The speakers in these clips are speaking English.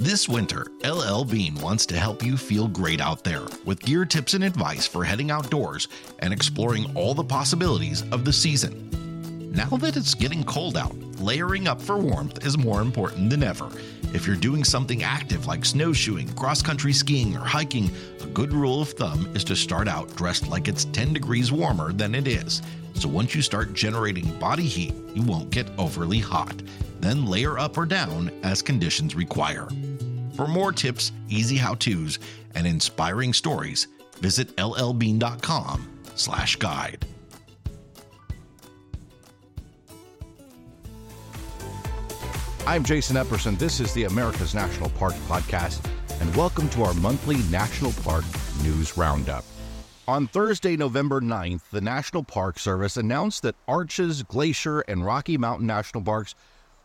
This winter, LL Bean wants to help you feel great out there with gear tips and advice for heading outdoors and exploring all the possibilities of the season. Now that it's getting cold out, layering up for warmth is more important than ever. If you're doing something active like snowshoeing, cross country skiing, or hiking, a good rule of thumb is to start out dressed like it's 10 degrees warmer than it is. So once you start generating body heat, you won't get overly hot. Then layer up or down as conditions require. For more tips, easy how-tos, and inspiring stories, visit llbean.com/guide. I'm Jason Epperson. This is the America's National Park podcast, and welcome to our monthly National Park News Roundup. On Thursday, November 9th, the National Park Service announced that Arches, Glacier, and Rocky Mountain National Parks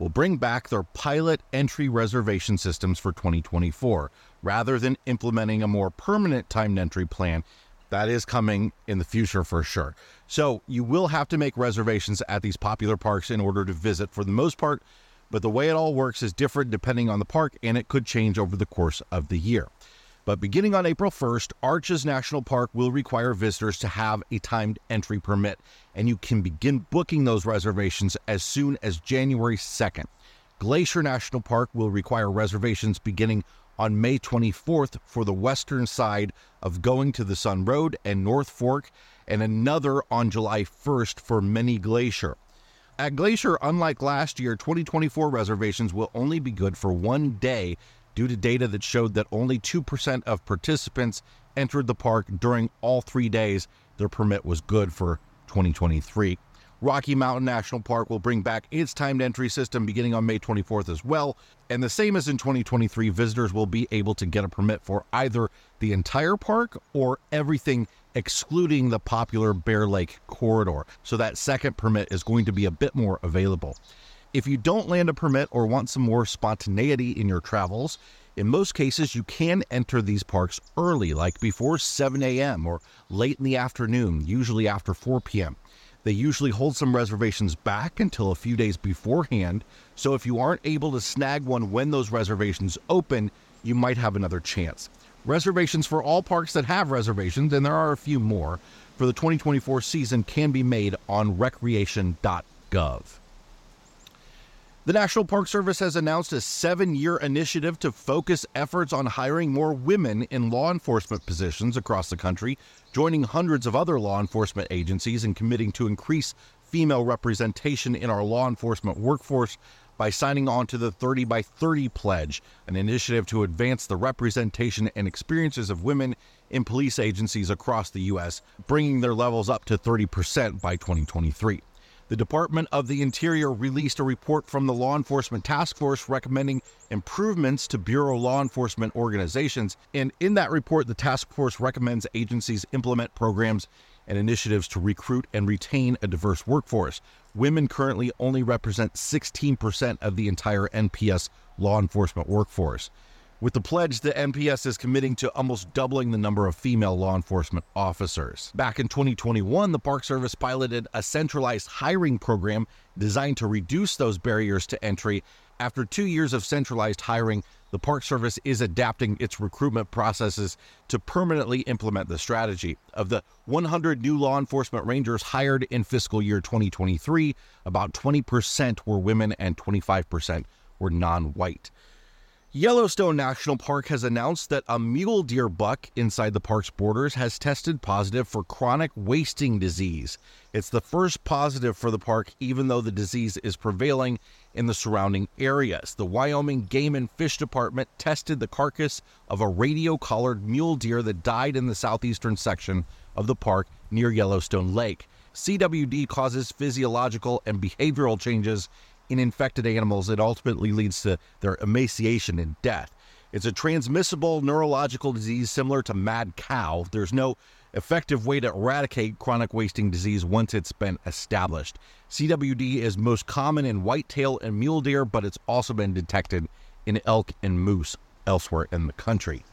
will bring back their pilot entry reservation systems for 2024 rather than implementing a more permanent timed entry plan. That is coming in the future for sure. So you will have to make reservations at these popular parks in order to visit for the most part but the way it all works is different depending on the park and it could change over the course of the year. But beginning on April 1st, Arches National Park will require visitors to have a timed entry permit, and you can begin booking those reservations as soon as January 2nd. Glacier National Park will require reservations beginning on May 24th for the western side of Going to the Sun Road and North Fork, and another on July 1st for Many Glacier. At Glacier, unlike last year, 2024 reservations will only be good for one day due to data that showed that only 2% of participants entered the park during all three days their permit was good for 2023. Rocky Mountain National Park will bring back its timed entry system beginning on May 24th as well. And the same as in 2023, visitors will be able to get a permit for either the entire park or everything excluding the popular Bear Lake corridor. So that second permit is going to be a bit more available. If you don't land a permit or want some more spontaneity in your travels, in most cases, you can enter these parks early, like before 7 a.m. or late in the afternoon, usually after 4 p.m. They usually hold some reservations back until a few days beforehand, so if you aren't able to snag one when those reservations open, you might have another chance. Reservations for all parks that have reservations, and there are a few more, for the 2024 season can be made on recreation.gov. The National Park Service has announced a seven year initiative to focus efforts on hiring more women in law enforcement positions across the country, joining hundreds of other law enforcement agencies and committing to increase female representation in our law enforcement workforce by signing on to the 30 by 30 Pledge, an initiative to advance the representation and experiences of women in police agencies across the U.S., bringing their levels up to 30% by 2023. The Department of the Interior released a report from the Law Enforcement Task Force recommending improvements to Bureau law enforcement organizations. And in that report, the task force recommends agencies implement programs and initiatives to recruit and retain a diverse workforce. Women currently only represent 16% of the entire NPS law enforcement workforce. With the pledge, the NPS is committing to almost doubling the number of female law enforcement officers. Back in 2021, the Park Service piloted a centralized hiring program designed to reduce those barriers to entry. After two years of centralized hiring, the Park Service is adapting its recruitment processes to permanently implement the strategy. Of the 100 new law enforcement rangers hired in fiscal year 2023, about 20% were women and 25% were non white. Yellowstone National Park has announced that a mule deer buck inside the park's borders has tested positive for chronic wasting disease. It's the first positive for the park, even though the disease is prevailing in the surrounding areas. The Wyoming Game and Fish Department tested the carcass of a radio collared mule deer that died in the southeastern section of the park near Yellowstone Lake. CWD causes physiological and behavioral changes in infected animals, it ultimately leads to their emaciation and death. It's a transmissible neurological disease similar to mad cow. There's no effective way to eradicate chronic wasting disease once it's been established. CWD is most common in whitetail and mule deer, but it's also been detected in elk and moose elsewhere in the country.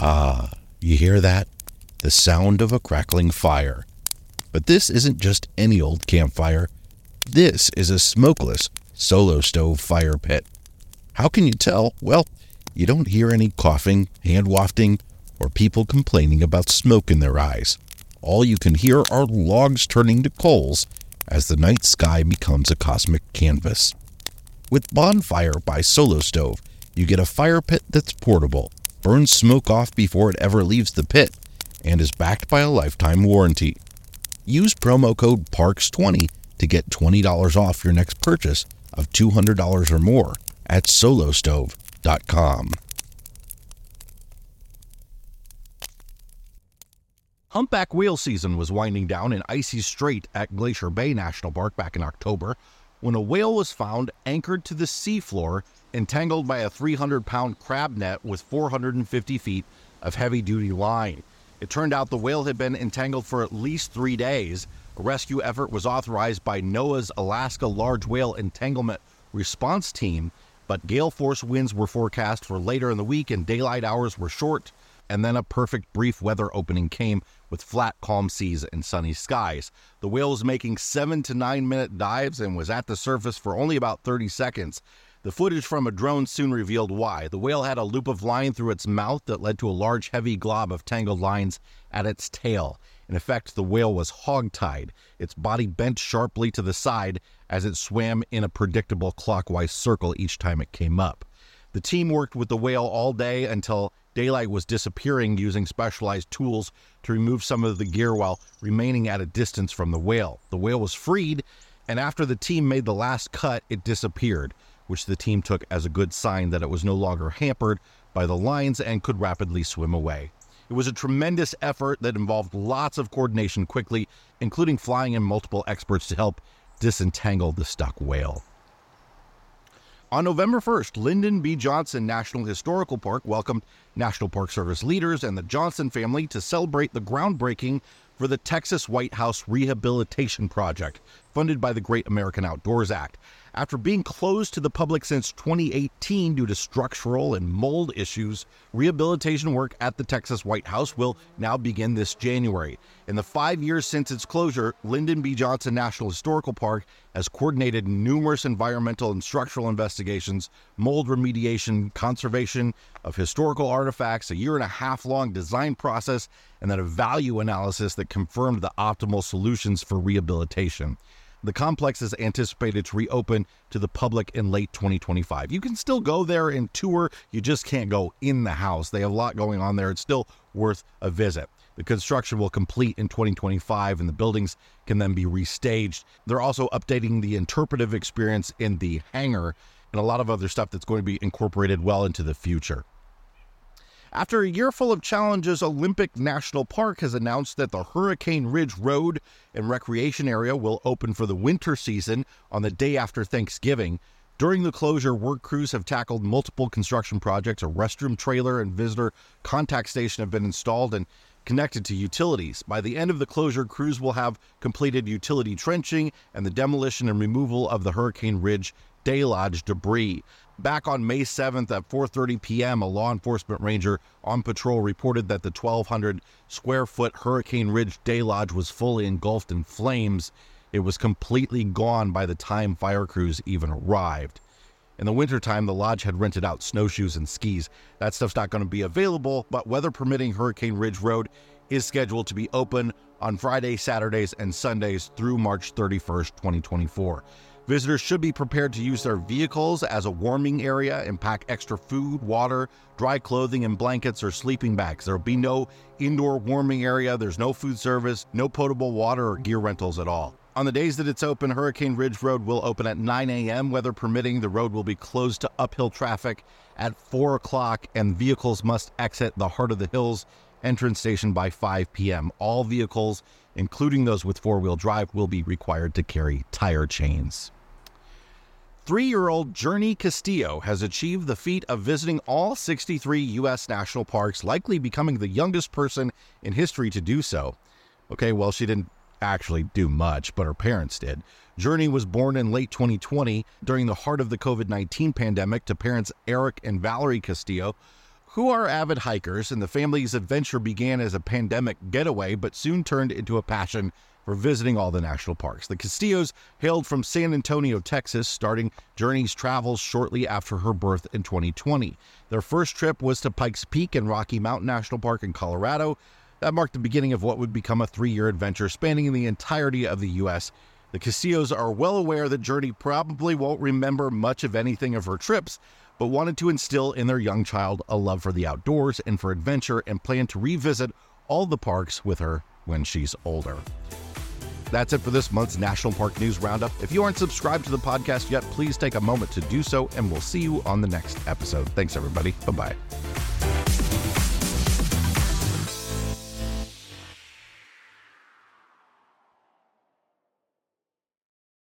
Ah, you hear that? The sound of a crackling fire. But this isn't just any old campfire. this is a smokeless solo stove fire pit. How can you tell? Well, you don't hear any coughing, hand wafting, or people complaining about smoke in their eyes. All you can hear are logs turning to coals as the night sky becomes a cosmic canvas. With Bonfire by Solo Stove, you get a fire pit that's portable, burns smoke off before it ever leaves the pit, and is backed by a lifetime warranty. Use promo code PARKS20 to get $20 off your next purchase of $200 or more at solostove.com. Humpback whale season was winding down in Icy Strait at Glacier Bay National Park back in October when a whale was found anchored to the seafloor, entangled by a 300 pound crab net with 450 feet of heavy duty line. It turned out the whale had been entangled for at least three days. A rescue effort was authorized by NOAA's Alaska Large Whale Entanglement Response Team, but gale force winds were forecast for later in the week and daylight hours were short. And then a perfect brief weather opening came with flat, calm seas and sunny skies. The whale was making seven to nine minute dives and was at the surface for only about 30 seconds. The footage from a drone soon revealed why. The whale had a loop of line through its mouth that led to a large, heavy glob of tangled lines at its tail. In effect, the whale was hog-tied. Its body bent sharply to the side as it swam in a predictable clockwise circle each time it came up. The team worked with the whale all day until daylight was disappearing using specialized tools to remove some of the gear while remaining at a distance from the whale. The whale was freed, and after the team made the last cut, it disappeared which the team took as a good sign that it was no longer hampered by the lines and could rapidly swim away. It was a tremendous effort that involved lots of coordination quickly, including flying in multiple experts to help disentangle the stuck whale. On November 1st, Lyndon B. Johnson National Historical Park welcomed National Park Service leaders and the Johnson family to celebrate the groundbreaking for the Texas White House Rehabilitation Project, funded by the Great American Outdoors Act. After being closed to the public since 2018 due to structural and mold issues, rehabilitation work at the Texas White House will now begin this January. In the five years since its closure, Lyndon B. Johnson National Historical Park has coordinated numerous environmental and structural investigations, mold remediation, conservation of historical artifacts, a year and a half long design process, and then a value analysis that confirmed the optimal solutions for rehabilitation. The complex is anticipated to reopen to the public in late 2025. You can still go there and tour, you just can't go in the house. They have a lot going on there. It's still worth a visit. The construction will complete in 2025 and the buildings can then be restaged. They're also updating the interpretive experience in the hangar and a lot of other stuff that's going to be incorporated well into the future. After a year full of challenges, Olympic National Park has announced that the Hurricane Ridge Road and Recreation Area will open for the winter season on the day after Thanksgiving. During the closure, work crews have tackled multiple construction projects. A restroom trailer and visitor contact station have been installed and connected to utilities. By the end of the closure, crews will have completed utility trenching and the demolition and removal of the Hurricane Ridge Day Lodge debris. Back on May 7th at 4:30 p.m., a law enforcement ranger on patrol reported that the 1200 square foot Hurricane Ridge Day Lodge was fully engulfed in flames. It was completely gone by the time fire crews even arrived. In the wintertime, the lodge had rented out snowshoes and skis. That stuff's not going to be available, but weather permitting, Hurricane Ridge Road is scheduled to be open on Fridays, Saturdays, and Sundays through March 31st, 2024. Visitors should be prepared to use their vehicles as a warming area and pack extra food, water, dry clothing, and blankets or sleeping bags. There will be no indoor warming area, there's no food service, no potable water or gear rentals at all. On the days that it's open, Hurricane Ridge Road will open at 9 a.m. Weather permitting, the road will be closed to uphill traffic at 4 o'clock, and vehicles must exit the Heart of the Hills entrance station by 5 p.m. All vehicles, including those with four wheel drive, will be required to carry tire chains. Three year old Journey Castillo has achieved the feat of visiting all 63 U.S. national parks, likely becoming the youngest person in history to do so. Okay, well, she didn't actually do much, but her parents did. Journey was born in late 2020 during the heart of the COVID 19 pandemic to parents Eric and Valerie Castillo, who are avid hikers, and the family's adventure began as a pandemic getaway, but soon turned into a passion for visiting all the national parks. The Castillos hailed from San Antonio, Texas, starting Journey's travels shortly after her birth in 2020. Their first trip was to Pikes Peak and Rocky Mountain National Park in Colorado. That marked the beginning of what would become a three year adventure spanning the entirety of the U.S. The Castillos are well aware that Journey probably won't remember much of anything of her trips, but wanted to instill in their young child a love for the outdoors and for adventure and plan to revisit all the parks with her when she's older. That's it for this month's National Park News Roundup. If you aren't subscribed to the podcast yet, please take a moment to do so, and we'll see you on the next episode. Thanks, everybody. Bye bye.